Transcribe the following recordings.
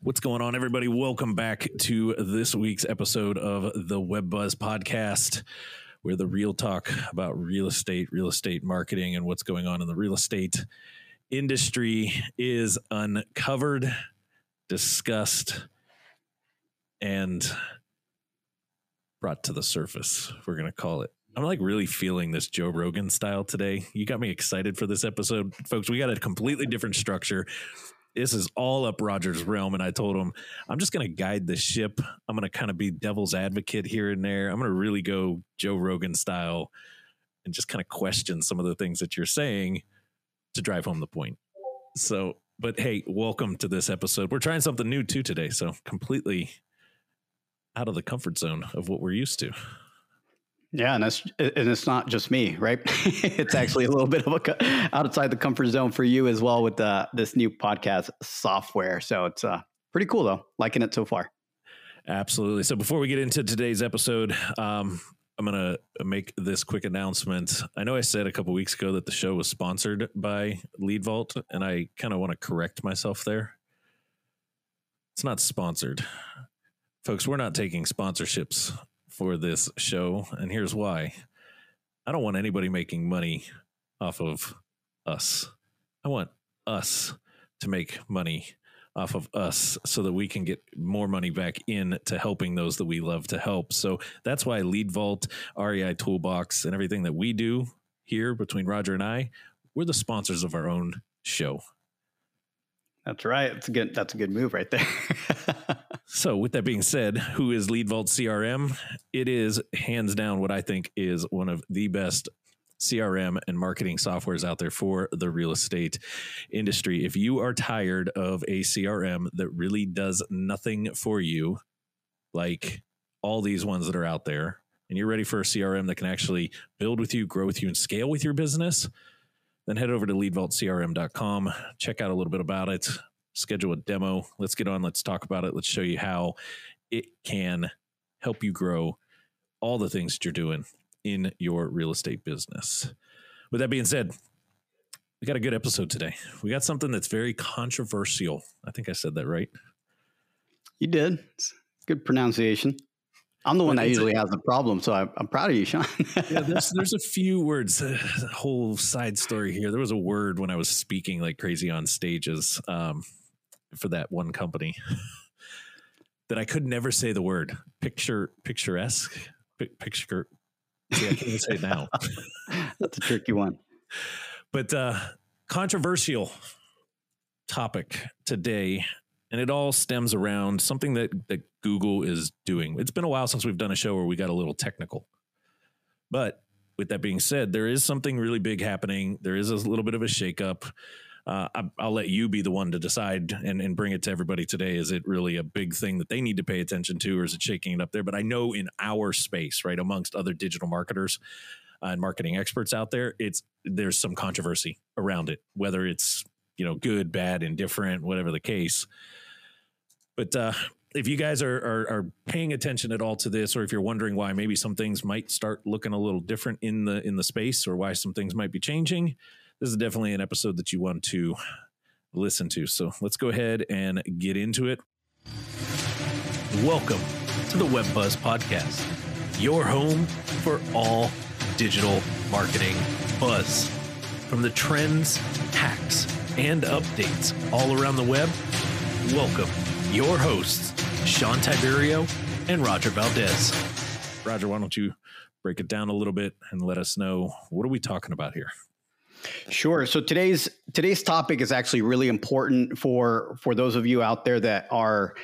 What's going on, everybody? Welcome back to this week's episode of the Web Buzz podcast, where the real talk about real estate, real estate marketing, and what's going on in the real estate industry is uncovered, discussed, and brought to the surface. We're going to call it. I'm like really feeling this Joe Rogan style today. You got me excited for this episode, folks. We got a completely different structure this is all up Roger's realm. And I told him, I'm just going to guide the ship. I'm going to kind of be devil's advocate here and there. I'm going to really go Joe Rogan style and just kind of question some of the things that you're saying to drive home the point. So, but hey, welcome to this episode. We're trying something new too today. So, completely out of the comfort zone of what we're used to. Yeah, and it's and it's not just me, right? it's actually a little bit of a outside the comfort zone for you as well with this new podcast software. So it's uh, pretty cool though. Liking it so far. Absolutely. So before we get into today's episode, um, I'm gonna make this quick announcement. I know I said a couple weeks ago that the show was sponsored by Lead Vault, and I kind of want to correct myself there. It's not sponsored, folks. We're not taking sponsorships for this show, and here's why. I don't want anybody making money off of us. I want us to make money off of us so that we can get more money back in to helping those that we love to help. So that's why Lead Vault, REI Toolbox, and everything that we do here between Roger and I, we're the sponsors of our own show. That's right. That's a good that's a good move right there. So, with that being said, who is Lead Vault CRM? It is hands down what I think is one of the best CRM and marketing softwares out there for the real estate industry. If you are tired of a CRM that really does nothing for you, like all these ones that are out there, and you're ready for a CRM that can actually build with you, grow with you, and scale with your business, then head over to leadvaultcrm.com. Check out a little bit about it schedule a demo. Let's get on. Let's talk about it. Let's show you how it can help you grow all the things that you're doing in your real estate business. With that being said, we got a good episode today. We got something that's very controversial. I think I said that right. You did. It's good pronunciation. I'm the one that usually has the problem, so I'm, I'm proud of you, Sean. yeah, there's there's a few words. A whole side story here. There was a word when I was speaking like crazy on stages. Um, for that one company that I could never say the word picture picturesque picture. See, I can't even say it now. That's a tricky one. But uh, controversial topic today, and it all stems around something that that Google is doing. It's been a while since we've done a show where we got a little technical, but with that being said, there is something really big happening. There is a little bit of a shakeup uh, I, will let you be the one to decide and, and bring it to everybody today. Is it really a big thing that they need to pay attention to, or is it shaking it up there? But I know in our space, right, amongst other digital marketers uh, and marketing experts out there, it's there's some controversy around it, whether it's you know good, bad, indifferent, whatever the case. But uh, if you guys are, are, are paying attention at all to this, or if you're wondering why maybe some things might start looking a little different in the in the space, or why some things might be changing, this is definitely an episode that you want to listen to. So let's go ahead and get into it. Welcome to the Web Buzz Podcast, your home for all digital marketing buzz. From the trends, hacks, and updates all around the web, welcome your hosts, Sean Tiberio and Roger Valdez. Roger, why don't you break it down a little bit and let us know what are we talking about here? Sure. So today's today's topic is actually really important for for those of you out there that are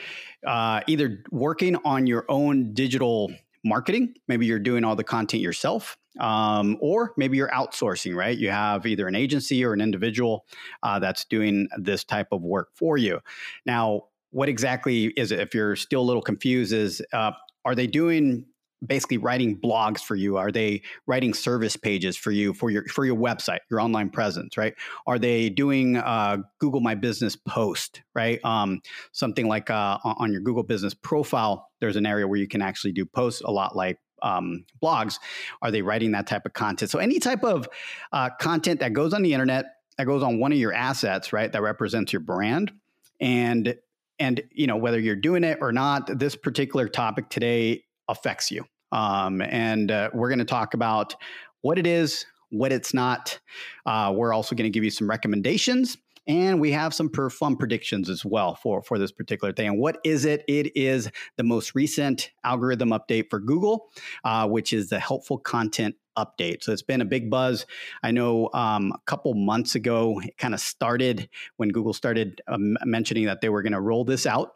uh, either working on your own digital marketing. Maybe you're doing all the content yourself, um, or maybe you're outsourcing. Right? You have either an agency or an individual uh, that's doing this type of work for you. Now, what exactly is it? If you're still a little confused, is uh, are they doing basically writing blogs for you? Are they writing service pages for you for your for your website, your online presence? Right? Are they doing uh, Google My Business post? Right? Um, something like uh, on your Google Business profile, there's an area where you can actually do posts a lot like um, blogs. Are they writing that type of content? So any type of uh, content that goes on the internet that goes on one of your assets, right? That represents your brand and and you know whether you're doing it or not, this particular topic today affects you. Um, and uh, we're going to talk about what it is, what it's not. Uh, we're also going to give you some recommendations and we have some per fun predictions as well for, for this particular thing. And what is it? It is the most recent algorithm update for Google, uh, which is the helpful content update. So it's been a big buzz. I know um, a couple months ago, it kind of started when Google started um, mentioning that they were going to roll this out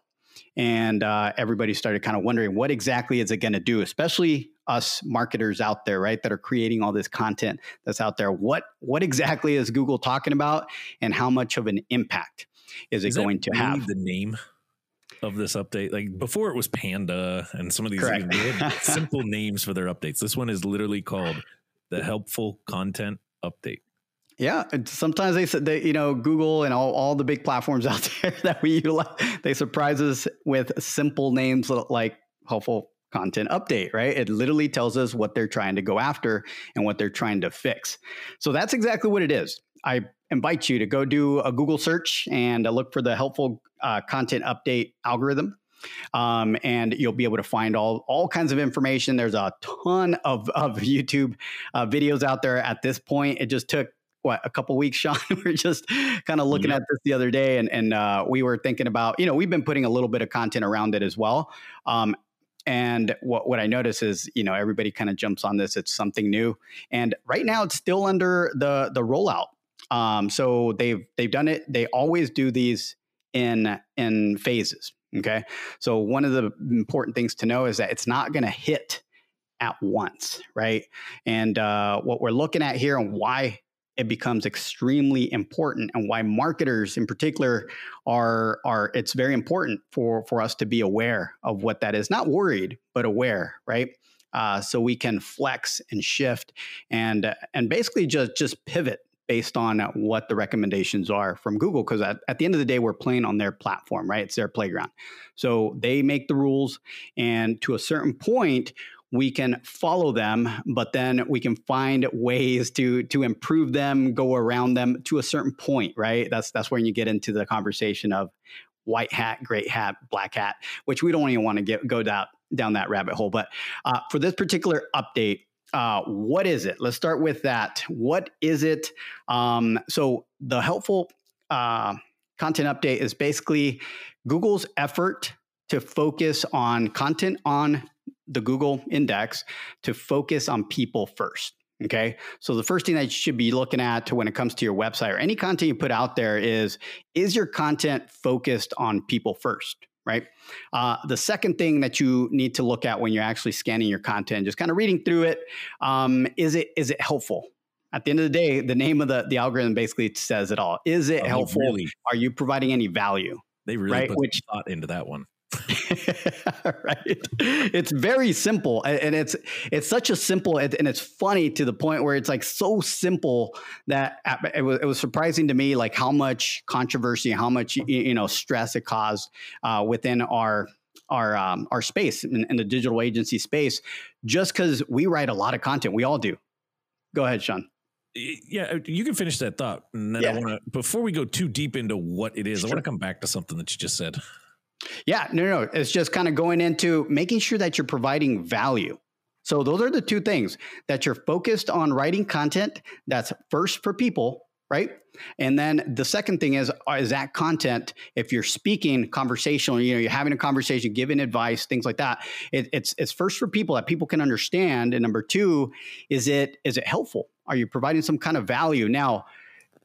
and uh, everybody started kind of wondering what exactly is it going to do? Especially us marketers out there right that are creating all this content that's out there. What what exactly is google talking about and how much of an impact is it going to have? the name of this update? Like before it was panda and some of these simple names for their updates. This one is literally called the helpful content update yeah, sometimes they said they, you know, Google and all, all the big platforms out there that we utilize, they surprise us with simple names like helpful content update, right? It literally tells us what they're trying to go after and what they're trying to fix. So that's exactly what it is. I invite you to go do a Google search and look for the helpful uh, content update algorithm. Um, and you'll be able to find all all kinds of information. There's a ton of, of YouTube uh, videos out there at this point. It just took what a couple weeks, Sean. we are just kind of looking at this the other day, and and uh, we were thinking about you know we've been putting a little bit of content around it as well. Um, and what, what I notice is, you know, everybody kind of jumps on this. It's something new, and right now it's still under the the rollout. Um, so they've they've done it. They always do these in in phases. Okay, so one of the important things to know is that it's not going to hit at once, right? And uh, what we're looking at here and why it becomes extremely important and why marketers in particular are are it's very important for for us to be aware of what that is not worried but aware right uh, so we can flex and shift and and basically just just pivot based on what the recommendations are from Google. Because at, at, the end of the day, we're playing on their platform, right? It's their playground. So they make the rules. And to a certain point, we can follow them, but then we can find ways to to improve them, go around them to a certain point, right? That's that's when you get into the conversation of white hat, gray hat, black hat, which we don't even want to get go down down that rabbit hole. But uh, for this particular update, uh, what is it? Let's start with that. What is it? Um, so the helpful uh, content update is basically Google's effort to focus on content on the Google index to focus on people first. Okay. So the first thing that you should be looking at to when it comes to your website or any content you put out there is is your content focused on people first? Right. Uh, the second thing that you need to look at when you're actually scanning your content, just kind of reading through it, um, is it is it helpful? At the end of the day, the name of the, the algorithm basically says it all. Is it oh, helpful? Really, Are you providing any value? They really right? put Which, thought into that one. right it's very simple and it's it's such a simple and it's funny to the point where it's like so simple that uh, it was, it was surprising to me like how much controversy how much you know stress it caused uh, within our our um, our space in, in the digital agency space just because we write a lot of content we all do go ahead sean yeah, uh, you can finish that thought. And then yeah. I want to, before we go too deep into what it is, sure. I want to come back to something that you just said. Yeah, no, no, it's just kind of going into making sure that you're providing value. So those are the two things that you're focused on writing content that's first for people, right? And then the second thing is is that content if you're speaking conversational, you know, you're having a conversation, giving advice, things like that. It, it's it's first for people that people can understand, and number two, is it is it helpful? Are you providing some kind of value? Now,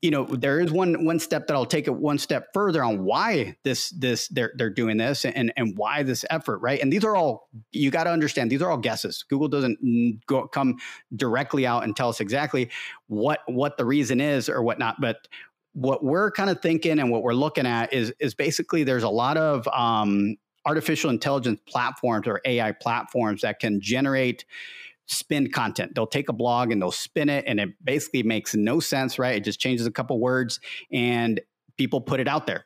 you know there is one one step that I'll take it one step further on why this this they're they're doing this and and why this effort right? And these are all you got to understand these are all guesses. Google doesn't go, come directly out and tell us exactly what what the reason is or whatnot but what we're kind of thinking and what we're looking at is is basically there's a lot of um, artificial intelligence platforms or AI platforms that can generate spin content. They'll take a blog and they'll spin it, and it basically makes no sense, right? It just changes a couple words, and people put it out there,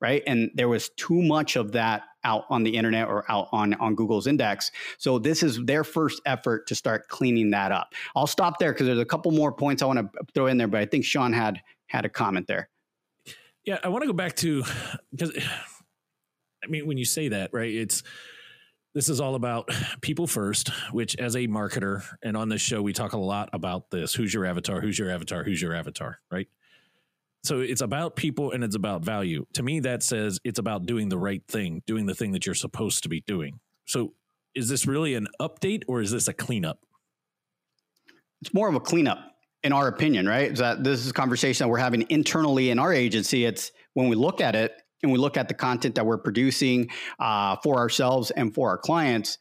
right? And there was too much of that out on the internet or out on on Google's index. So this is their first effort to start cleaning that up. I'll stop there because there's a couple more points I want to throw in there, but I think Sean had had a comment there. Yeah, I want to go back to because I mean, when you say that, right, it's this is all about people first, which as a marketer and on this show, we talk a lot about this. Who's your avatar? Who's your avatar? Who's your avatar? Right. So it's about people and it's about value. To me, that says it's about doing the right thing, doing the thing that you're supposed to be doing. So is this really an update or is this a cleanup? It's more of a cleanup, in our opinion, right? Is that this is a conversation that we're having internally in our agency. It's when we look at it, and we look at the content that we're producing uh, for ourselves and for our clients,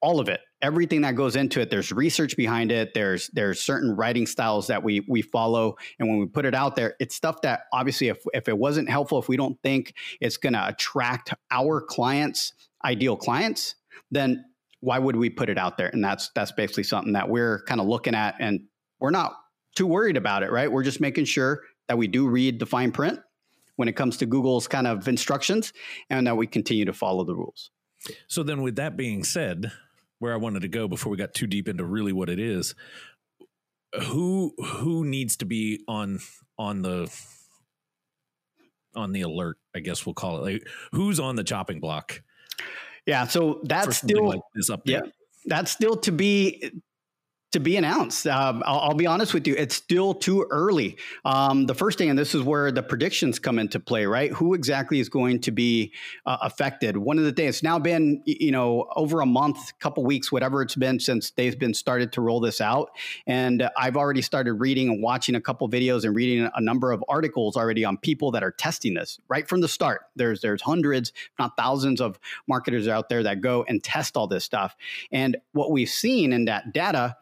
all of it, everything that goes into it, there's research behind it. There's there's certain writing styles that we we follow, and when we put it out there, it's stuff that obviously, if if it wasn't helpful, if we don't think it's going to attract our clients, ideal clients, then why would we put it out there? And that's that's basically something that we're kind of looking at, and we're not too worried about it, right? We're just making sure that we do read the fine print when it comes to Google's kind of instructions and that we continue to follow the rules. So then with that being said, where I wanted to go before we got too deep into really what it is, who who needs to be on on the on the alert, I guess we'll call it. Like who's on the chopping block? Yeah, so that's still like this update. Yeah, that's still to be to be announced. Um, I'll, I'll, be honest with you, it's still too early. Um, the first thing, and this is where the predictions come into play, right? Who exactly is going to be uh, affected? One of the things, it's now been, you know, over a month, couple weeks, whatever it's been since they've been started to roll this out. And I've already started reading and watching a couple videos and reading a number of articles already on people that are testing this right from the start. There's, there's hundreds, if not thousands of marketers out there that go and test all this stuff. And what we've seen in that data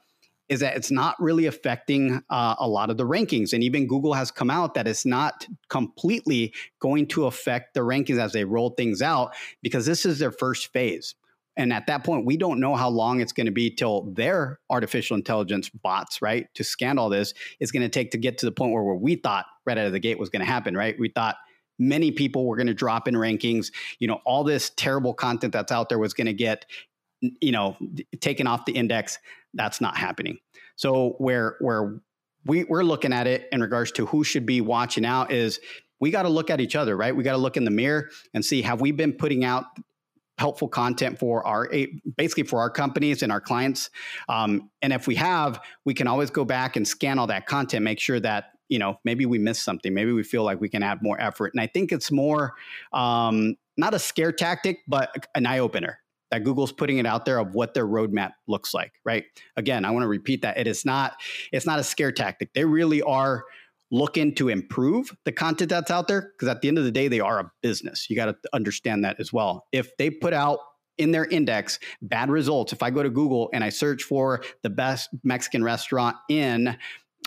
is that it's not really affecting uh, a lot of the rankings. And even Google has come out that it's not completely going to affect the rankings as they roll things out because this is their first phase. And at that point, we don't know how long it's going to be till their artificial intelligence bots, right, to scan all this is going to take to get to the point where, where we thought right out of the gate was going to happen, right? We thought many people were going to drop in rankings. You know, all this terrible content that's out there was going to get you know taken off the index that's not happening. So where where we, we're looking at it in regards to who should be watching out is we got to look at each other right? We got to look in the mirror and see have we been putting out helpful content for our basically for our companies and our clients? Um, and if we have we can always go back and scan all that content make sure that you know maybe we missed something. Maybe we feel like we can add more effort. And i think it's more um, not a scare tactic but an eye opener that Google's putting it out there of what their roadmap looks like, right? Again, I want to repeat that it is not it's not a scare tactic. They really are looking to improve the content that's out there because at the end of the day they are a business. You got to understand that as well. If they put out in their index bad results, if I go to Google and I search for the best Mexican restaurant in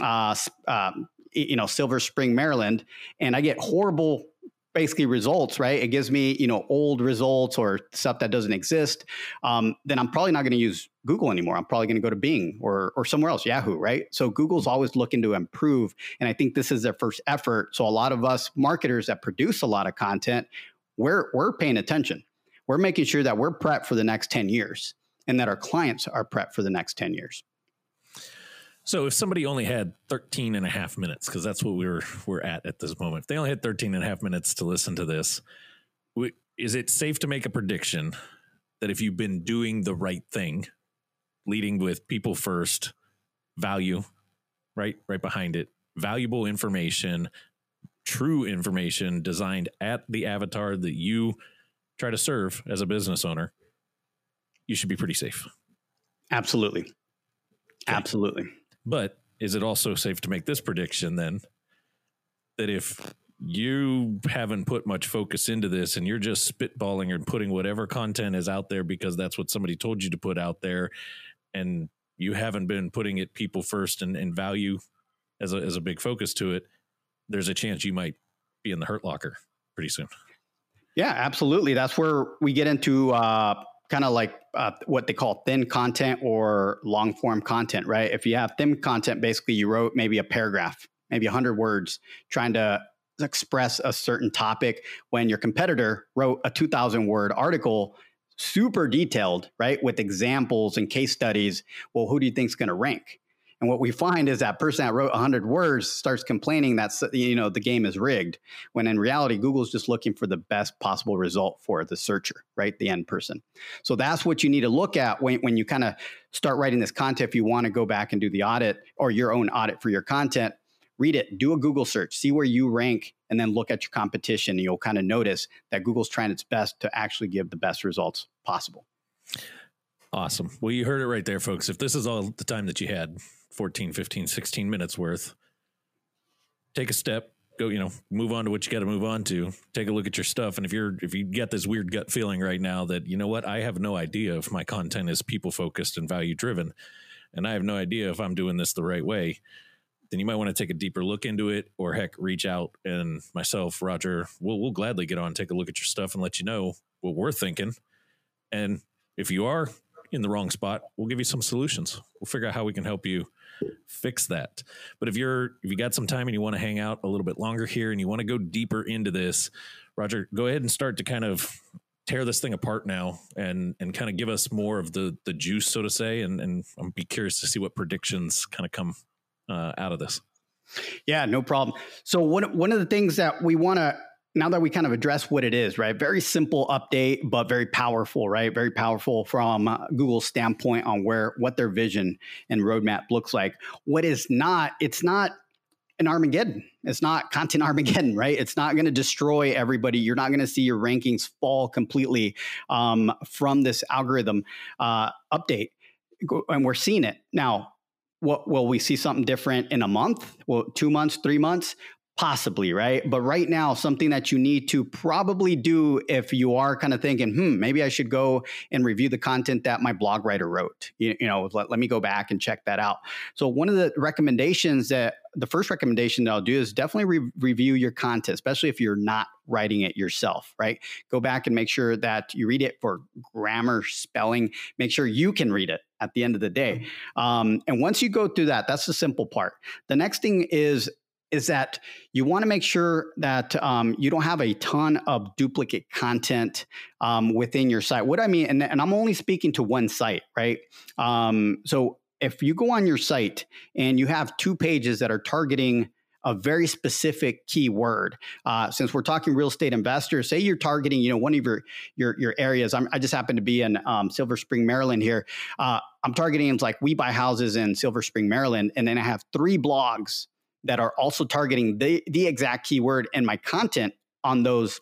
uh, um, you know Silver Spring, Maryland, and I get horrible basically results, right? It gives me, you know, old results or stuff that doesn't exist. Um, then I'm probably not going to use Google anymore. I'm probably going to go to Bing or or somewhere else, Yahoo, right? So Google's always looking to improve, and I think this is their first effort. So a lot of us marketers that produce a lot of content, we're we're paying attention. We're making sure that we're prepped for the next 10 years and that our clients are prepped for the next 10 years. So if somebody only had 13 and a half minutes, because that's what we're we're at at this moment, if they only had 13 and a half minutes to listen to this, we, is it safe to make a prediction that if you've been doing the right thing, leading with people first, value, right, right behind it, valuable information, true information designed at the avatar that you try to serve as a business owner, you should be pretty safe. Absolutely. Okay. Absolutely. But is it also safe to make this prediction then that if you haven't put much focus into this and you're just spitballing and putting whatever content is out there because that's what somebody told you to put out there and you haven't been putting it people first and, and value as a, as a big focus to it, there's a chance you might be in the hurt locker pretty soon. Yeah, absolutely. That's where we get into uh, kind of like uh, what they call thin content or long form content, right? If you have thin content, basically you wrote maybe a paragraph, maybe 100 words trying to express a certain topic when your competitor wrote a 2000 word article super detailed right with examples and case studies well who do you think is going to rank And what we find is that person that wrote 100 words starts complaining that you know the game is rigged, when in reality Google's just looking for the best possible result for the searcher, right? The end person. So that's what you need to look at when, when you kind of start writing this content. If you want to go back and do the audit or your own audit for your content, read it, do a Google search, see where you rank, and then look at your competition. And you'll kind of notice that Google's trying its best to actually give the best results possible. Awesome. Well, you heard it right there, folks. If this is all the time that you had 14, 15, 16 minutes worth, take a step, go, you know, move on to what you got to move on to. Take a look at your stuff. And if you're, if you get this weird gut feeling right now that, you know what, I have no idea if my content is people focused and value driven, and I have no idea if I'm doing this the right way, then you might want to take a deeper look into it or heck, reach out and myself, Roger, we'll, we'll gladly get on, take a look at your stuff and let you know what we're thinking. And if you are in the wrong spot, we'll give you some solutions. We'll figure out how we can help you fix that. But if you're if you got some time and you want to hang out a little bit longer here and you want to go deeper into this, Roger, go ahead and start to kind of tear this thing apart now and and kind of give us more of the the juice, so to say. And and I'm be curious to see what predictions kind of come uh, out of this. Yeah, no problem. So one one of the things that we want to now that we kind of address what it is, right? Very simple update, but very powerful, right? Very powerful from uh, Google's standpoint on where what their vision and roadmap looks like. What is not, it's not an Armageddon. It's not content Armageddon, right? It's not going to destroy everybody. You're not going to see your rankings fall completely um, from this algorithm uh, update. And we're seeing it now. What will we see something different in a month? Well, two months, three months? Possibly, right? But right now, something that you need to probably do if you are kind of thinking, hmm, maybe I should go and review the content that my blog writer wrote. You, you know, let, let me go back and check that out. So, one of the recommendations that the first recommendation that I'll do is definitely re- review your content, especially if you're not writing it yourself, right? Go back and make sure that you read it for grammar, spelling, make sure you can read it at the end of the day. Um, and once you go through that, that's the simple part. The next thing is is that you want to make sure that um, you don't have a ton of duplicate content um, within your site. What I mean, and, and, I'm only speaking to one site, right? Um, so if you go on your site and you have two pages that are targeting a very specific keyword. Uh, since we're talking real estate investors, say you're targeting, you know, one of your your, your areas. I'm, i just happen to be in um, Silver Spring, Maryland. Here, uh, I'm targeting like we buy houses in Silver Spring, Maryland, and then I have three blogs that are also targeting the, the exact keyword and my content on those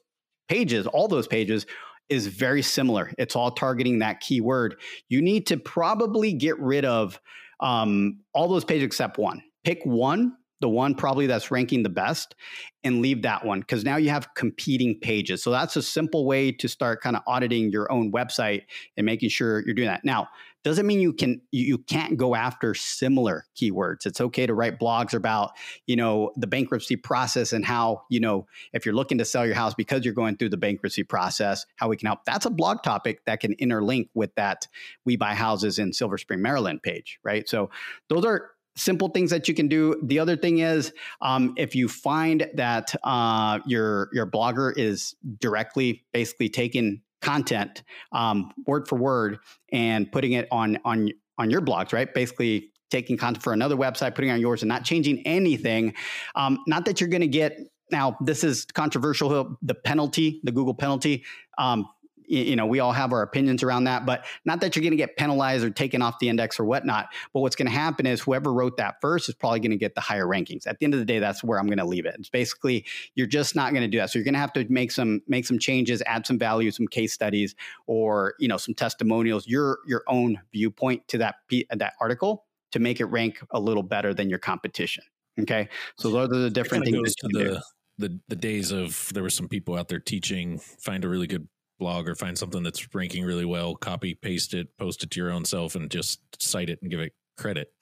pages, all those pages is very similar. It's all targeting that keyword. You need to probably get rid of um, all those pages except one. Pick one, the one probably that's ranking the best, and leave that one because now you have competing pages. So that's a simple way to start kind of auditing your own website and making sure you're doing that. Now, doesn't mean you can you can't go after similar keywords. It's okay to write blogs about you know the bankruptcy process and how you know if you're looking to sell your house because you're going through the bankruptcy process how we can help. That's a blog topic that can interlink with that we buy houses in silver spring maryland page right? So those are simple things that you can do. The other thing is, um, if you find that uh, your your blogger is directly basically taking content um, word for word and putting it on on on your blogs, right? Basically taking content for another website, putting on yours, and not changing anything. Um, not that you're going to get now. This is controversial. The penalty, the Google penalty. Um, you know, we all have our opinions around that, but not that you're going to get penalized or taken off the index or whatnot. But what's going to happen is whoever wrote that first is probably going to get the higher rankings. At the end of the day, that's where I'm going to leave it. It's basically you're just not going to do that. So you're going to have to make some make some changes, add some value, some case studies, or you know, some testimonials, your your own viewpoint to that that article to make it rank a little better than your competition. Okay, so those are the different things. to the, the the days of there were some people out there teaching find a really good blog or find something that's ranking really well, copy, paste it, post it to your own self, and just cite it and give it credit.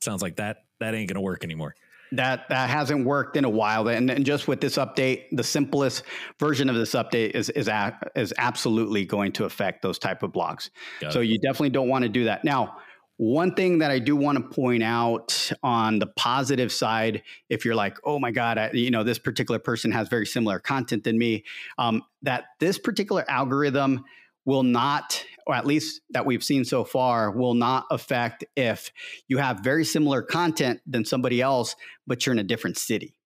Sounds like that that ain't gonna work anymore. That that hasn't worked in a while, and, and just with this update, the simplest version of this update is is a, is absolutely going to affect those type of blogs. Got so it. you definitely don't want to do that now. One thing that I do want to point out on the positive side, if you're like, oh my God, I, you know, this particular person has very similar content than me, um, that this particular algorithm will not or at least that we've seen so far, will not affect if you have very similar content than somebody else, but you're in a different city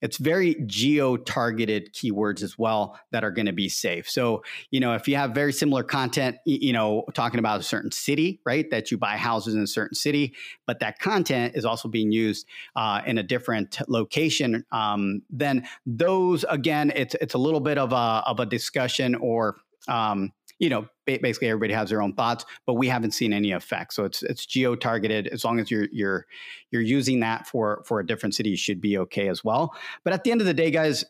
it's very geo targeted keywords as well that are going to be safe. So, you know, if you have very similar content, you know, talking about a certain city, right, that you buy houses in a certain city, but that content is also being used uh, in a different location, um, then those, again, it's, it's a little bit of a, of a discussion or, um, you know, basically everybody has their own thoughts, but we haven't seen any effect. So it's it's geo targeted. As long as you're you're you're using that for for a different city, should be okay as well. But at the end of the day, guys,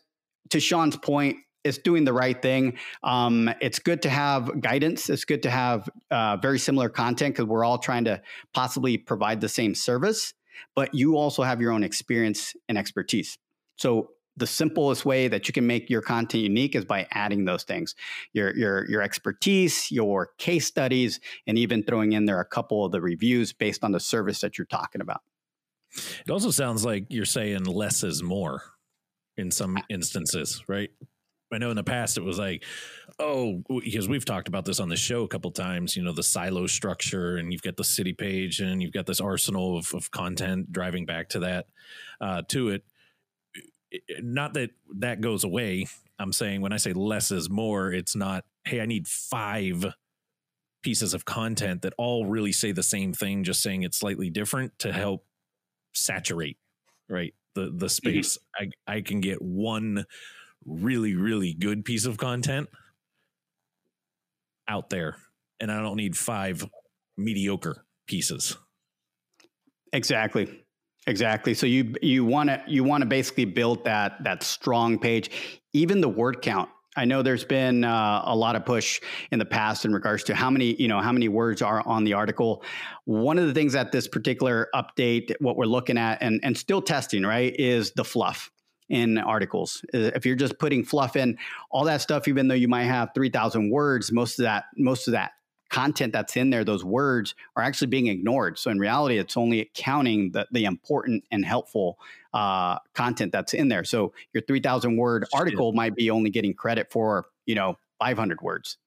to Sean's point, it's doing the right thing. Um, it's good to have guidance. It's good to have uh, very similar content because we're all trying to possibly provide the same service, but you also have your own experience and expertise. So the simplest way that you can make your content unique is by adding those things. Your your your expertise your case studies and even throwing in there a couple of the reviews based on the service that you're talking about. It also sounds like you're saying less is more in some instances right? I know in the past it was like, oh, because we've talked about this on the show a couple times, you know, the silo structure, and you've got the city page, and you've got this arsenal of, of content driving back to that, uh, to it not that that goes away. I'm saying when I say less is more, it's not, hey, I need five pieces of content that all really say the same thing, just saying it's slightly different to help saturate, right? The the mm-hmm. space. Mm-hmm. I, I can get one really, really good piece of content out there. And I don't need five mediocre pieces. Exactly. Exactly. So you you want to you want to basically build that that strong page, even the word count. I know there's been uh, a lot of push in the past in regards to how many you know how many words are on the article. One of the things that this particular update, what we're looking at and and still testing, right, is the fluff in articles. If you're just putting fluff in, all that stuff, even though you might have 3,000 words, most of that, most of that content that's in there, those words are actually being ignored. So in reality, it's only counting the, the important and helpful uh, content that's in there. So your 3000 word article might be only getting credit for, you know, 500 words.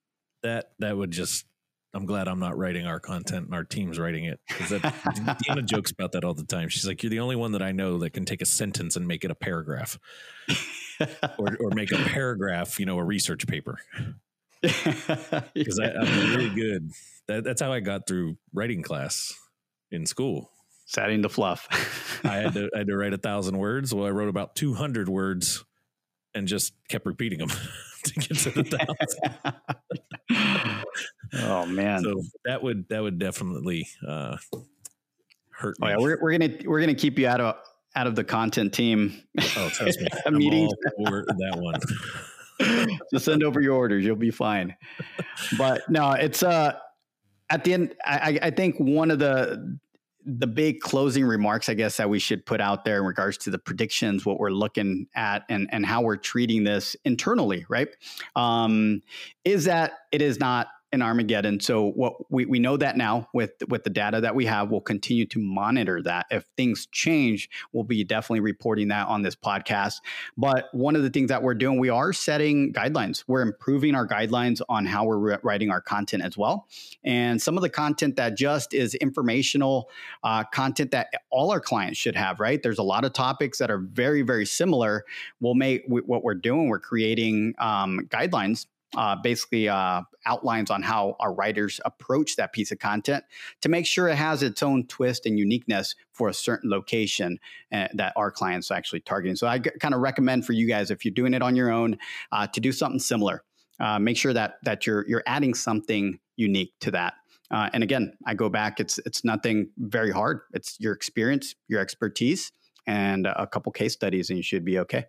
That, that would just, I'm glad I'm not writing our content and our team's writing it. Because Deanna jokes about that all the time. She's like, "You're the only one that I know that can take a sentence and make it a paragraph, or, or make a paragraph, you know, a research paper." Because yeah. I'm really good. That, that's how I got through writing class in school. Setting the fluff. I had to I had to write a thousand words. Well, I wrote about two hundred words and just kept repeating them to get to the thousand. oh man! So that would that would definitely uh, hurt. Me. Oh yeah, we're we're gonna we're gonna keep you out of out of the content team. Oh, trust me, I'm meeting that one. Just send over your orders. You'll be fine. But no, it's uh at the end, I, I think one of the the big closing remarks, I guess, that we should put out there in regards to the predictions, what we're looking at, and and how we're treating this internally, right? Um, is that it is not in Armageddon. So what we, we know that now with with the data that we have, we'll continue to monitor that. If things change, we'll be definitely reporting that on this podcast. But one of the things that we're doing, we are setting guidelines. We're improving our guidelines on how we're writing our content as well. And some of the content that just is informational uh, content that all our clients should have. Right? There's a lot of topics that are very very similar. We'll make what we're doing. We're creating um, guidelines uh, basically uh, outlines on how our writers approach that piece of content to make sure it has its own twist and uniqueness for a certain location uh, that our clients are actually targeting. So I g- kind of recommend for you guys if you're doing it on your own uh, to do something similar. Uh, make sure that that you're you're adding something unique to that. Uh, and again, I go back. It's it's nothing very hard. It's your experience, your expertise, and a couple case studies, and you should be okay.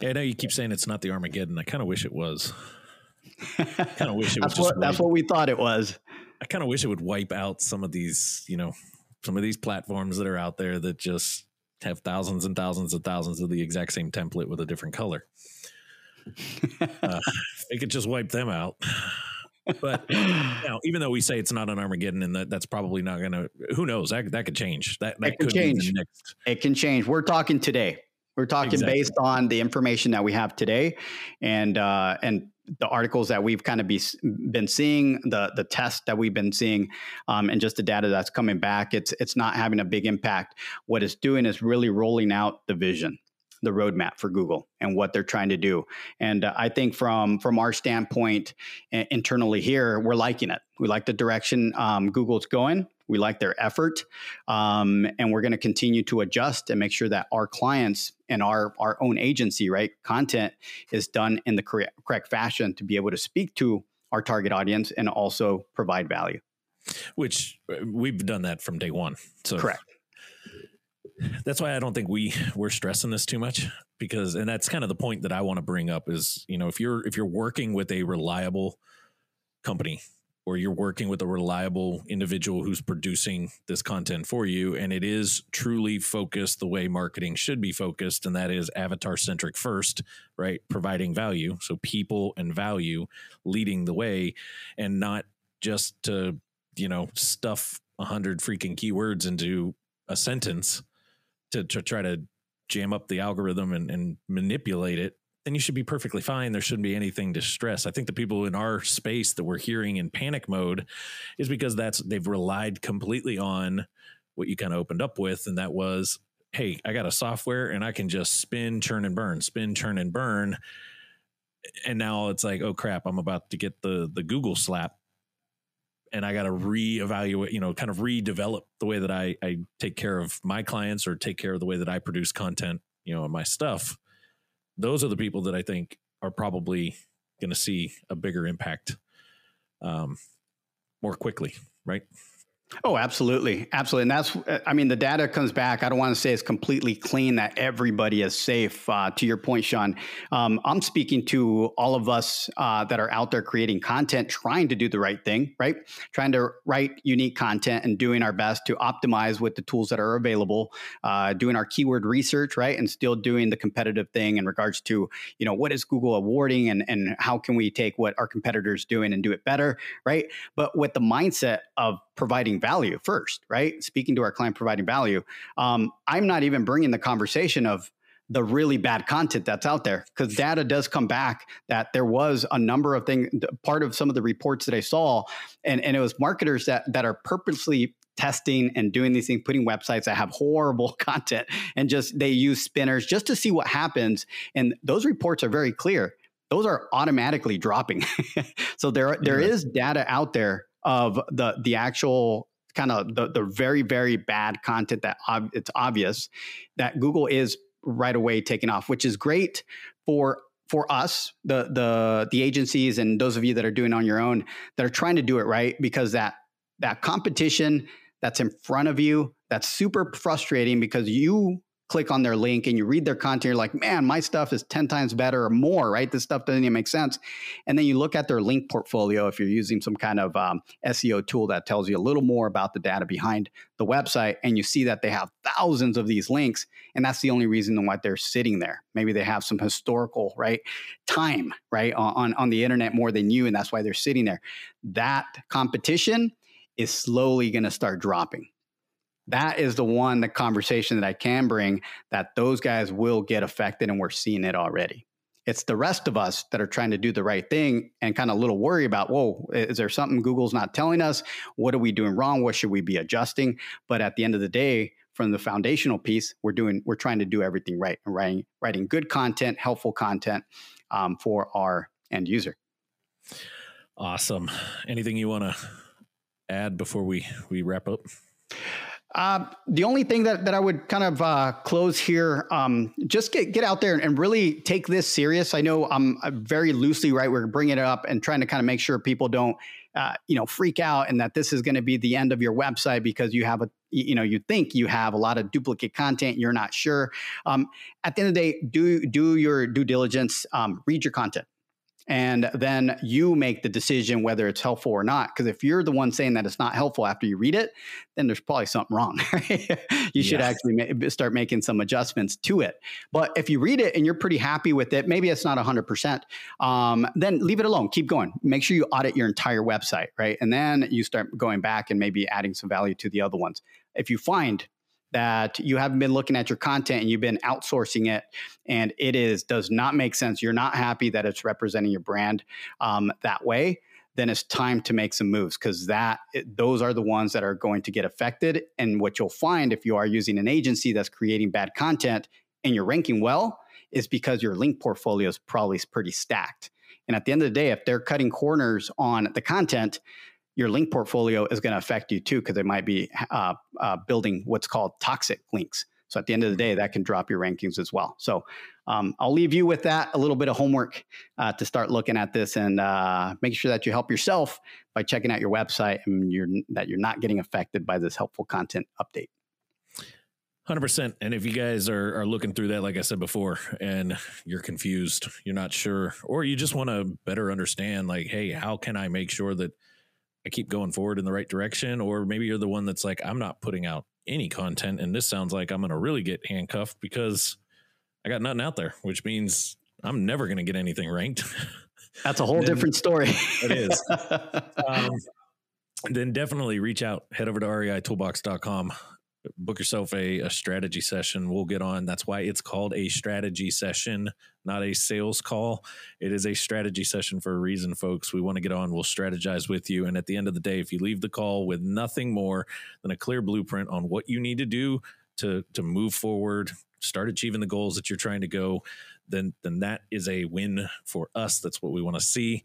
Yeah, I know you keep saying it's not the Armageddon. I kind of wish it was. I kind of wish it was. that's, what, that's what we thought it was. I kind of wish it would wipe out some of these, you know, some of these platforms that are out there that just have thousands and thousands and thousands of the exact same template with a different color. uh, they could just wipe them out. But you know, even though we say it's not an Armageddon, and that that's probably not going to, who knows? That that could change. That that it could change. Next. It can change. We're talking today We're talking exactly. based on the information that we have today, and uh, and the articles that we've kind of be, been seeing, the the tests that we've been seeing, um, and just the data that's coming back. It's it's not having a big impact. What it's doing is really rolling out the vision the roadmap for Google and what they're trying to do. And uh, I think from from our standpoint uh, internally here, we're liking it. We like the direction um, Google's going. We like their effort, um, and we're going to continue to adjust and make sure that our clients and our our own agency, right, content is done in the correct, correct fashion to be able to speak to our target audience and also provide value. Which uh, we've done that from day one. So correct that's why I don't think we we're stressing this too much because and that's kind of the point that I want to bring up is you know if you're if you're working with a reliable company or you're working with a reliable individual who's producing this content for you and it is truly focused the way marketing should be focused and that is avatar centric first right? Providing value. So people and value leading the way and not just to you know stuff a hundred freaking keywords into a sentence to, to try to jam up the algorithm and, and manipulate it, then you should be perfectly fine. There shouldn't be anything to stress. I think the people in our space that we're hearing in panic mode is because that's they've relied completely on what you kind of opened up with, and that was, hey, I got a software and I can just spin, churn, and burn, spin, churn, and burn. And now it's like, oh crap, I'm about to get the the Google slap and I got to reevaluate, you know, kind of redevelop the way that I, I take care of my clients or take care of the way that I produce content, you know, my stuff. Those are the people that I think are probably going to see a bigger impact um, more quickly, right? Oh, absolutely. Absolutely. And that's, uh, I mean, the data comes back. I don't want to say it's completely clean, that everybody is safe. Uh, to your point, Sean, um, I'm speaking to all of us uh, that are out there creating content, trying to do the right thing, right? Trying to write unique content and doing our best to optimize with the tools that are available, uh, doing our keyword research, right? And still doing the competitive thing in regards to, you know, what is Google awarding and, and how can we take what our competitors doing and do it better, right? But with the mindset of providing value first, right? Speaking to our client, providing value. Um, I'm not even bringing the conversation of the really bad content that's out there because data does come back that there was a number of things part of some of the reports that i saw and, and it was marketers that that are purposely testing and doing these things putting websites that have horrible content and just they use spinners just to see what happens and those reports are very clear those are automatically dropping so there there is data out there of the the actual kind of the the very very bad content that ob- it's obvious that Google is right away taking off, which is great for for us, the the the agencies and those of you that are doing on your own that are trying to do it right because that that competition that's in front of you that's super frustrating because you click on their link and you read their content, you're like, man, my stuff is 10 times better or more, right? This stuff doesn't even make sense. And then you look at their link portfolio if you're using some kind of um, SEO tool that tells you a little more about the data behind the website, and you see that they have thousands of these links. And that's the only reason why they're sitting there. Maybe they have some historical, right? Time, right? On, on the internet more than you, and that's why they're sitting there. That competition is slowly going to start dropping that is the one the conversation that I can bring that those guys will get affected and we're seeing it already. It's the rest of us that are trying to do the right thing and kind of a little worry about, whoa, is there something Google's not telling us? What are we doing wrong? What should we be adjusting? But at the end of the day, from the foundational piece, we're doing, we're trying to do everything right and writing, writing good content, helpful content um, for our end user. Awesome. Anything you want to add before we we wrap up? Uh, the only thing that, that I would kind of uh, close here, um, just get get out there and really take this serious. I know I'm, I'm very loosely right. We're bringing it up and trying to kind of make sure people don't, uh, you know, freak out and that this is going to be the end of your website because you have a, you know, you think you have a lot of duplicate content. You're not sure. Um, at the end of the day, do do your due diligence. Um, read your content and then you make the decision whether it's helpful or not because if you're the one saying that it's not helpful after you read it then there's probably something wrong you should actually ma- start making some adjustments to it. But if you read it and you're pretty happy with it maybe it's not 100% um, then leave it alone. Keep going. Make sure you audit your entire website right? And then you start going back and maybe adding some value to the other ones. If you find that you haven't been looking at your content and you've been outsourcing it and it is does not make sense you're not happy that it's representing your brand um, that way then it's time to make some moves because that those are the ones that are going to get affected and what you'll find if you are using an agency that's creating bad content and you're ranking well is because your link portfolio is probably pretty stacked. And at the end of the day if they're cutting corners on the content your link portfolio is going to affect you too because it might be uh, uh, building what's called toxic links. So at the end of the day, that can drop your rankings as well. So um, I'll leave you with that a little bit of homework uh, to start looking at this and uh, make sure that you help yourself by checking out your website and you're, that you're not getting affected by this helpful content update. Hundred percent. And if you guys are, are looking through that, like I said before, and you're confused, you're not sure, or you just want to better understand, like, hey, how can I make sure that I keep going forward in the right direction, or maybe you're the one that's like, I'm not putting out any content, and this sounds like I'm going to really get handcuffed because I got nothing out there, which means I'm never going to get anything ranked. That's a whole different story. it is. um, then definitely reach out. Head over to reitoolbox.com book yourself a, a strategy session. We'll get on. That's why it's called a strategy session, not a sales call. It is a strategy session for a reason, folks. We want to get on. We'll strategize with you. And at the end of the day, if you leave the call with nothing more than a clear blueprint on what you need to do to, to move forward, start achieving the goals that you're trying to go, then, then that is a win for us. That's what we want to see.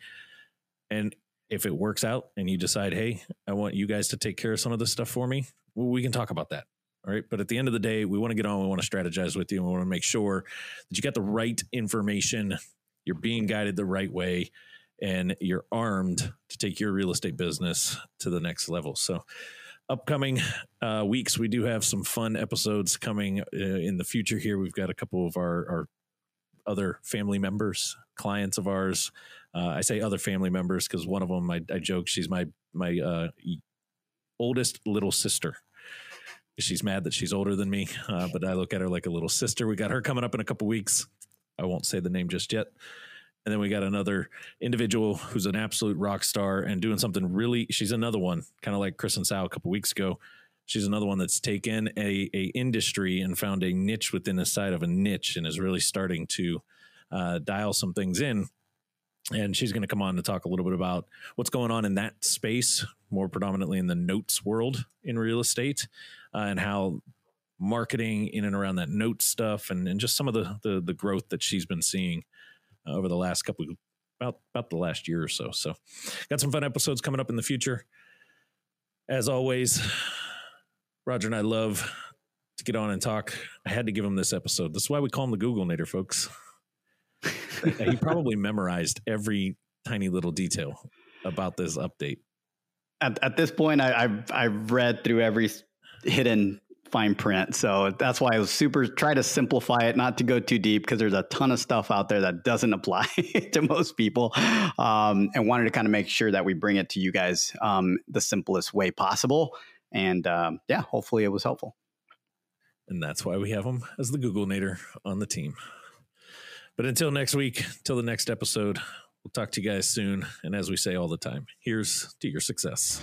And if it works out and you decide, hey, I want you guys to take care of some of this stuff for me, well, we can talk about that. All right. But at the end of the day, we want to get on. We want to strategize with you. And we want to make sure that you got the right information, you're being guided the right way, and you're armed to take your real estate business to the next level. So, upcoming uh, weeks, we do have some fun episodes coming uh, in the future here. We've got a couple of our, our other family members, clients of ours. Uh, I say other family members because one of them, I, I joke, she's my my uh, oldest little sister. She's mad that she's older than me, uh, but I look at her like a little sister. We got her coming up in a couple weeks. I won't say the name just yet. And then we got another individual who's an absolute rock star and doing something really. She's another one, kind of like Chris and Sal a couple weeks ago. She's another one that's taken a, a industry and found a niche within the side of a niche and is really starting to uh, dial some things in and she's going to come on to talk a little bit about what's going on in that space, more predominantly in the notes world in real estate, uh, and how marketing in and around that note stuff, and, and just some of the, the, the growth that she's been seeing uh, over the last couple of, about about the last year or so. So, got some fun episodes coming up in the future. As always, Roger and I love to get on and talk. I had to give him this episode. That's why we call him the Google Nader, folks he probably memorized every tiny little detail about this update. At, at this point, I, have I've read through every hidden fine print, so that's why I was super try to simplify it, not to go too deep, because there's a ton of stuff out there that doesn't apply to most people, um, and wanted to kind of make sure that we bring it to you guys um, the simplest way possible. And um, yeah, hopefully it was helpful. And that's why we have him as the Google Nader on the team. But until next week, till the next episode, we'll talk to you guys soon. And as we say all the time, here's to your success.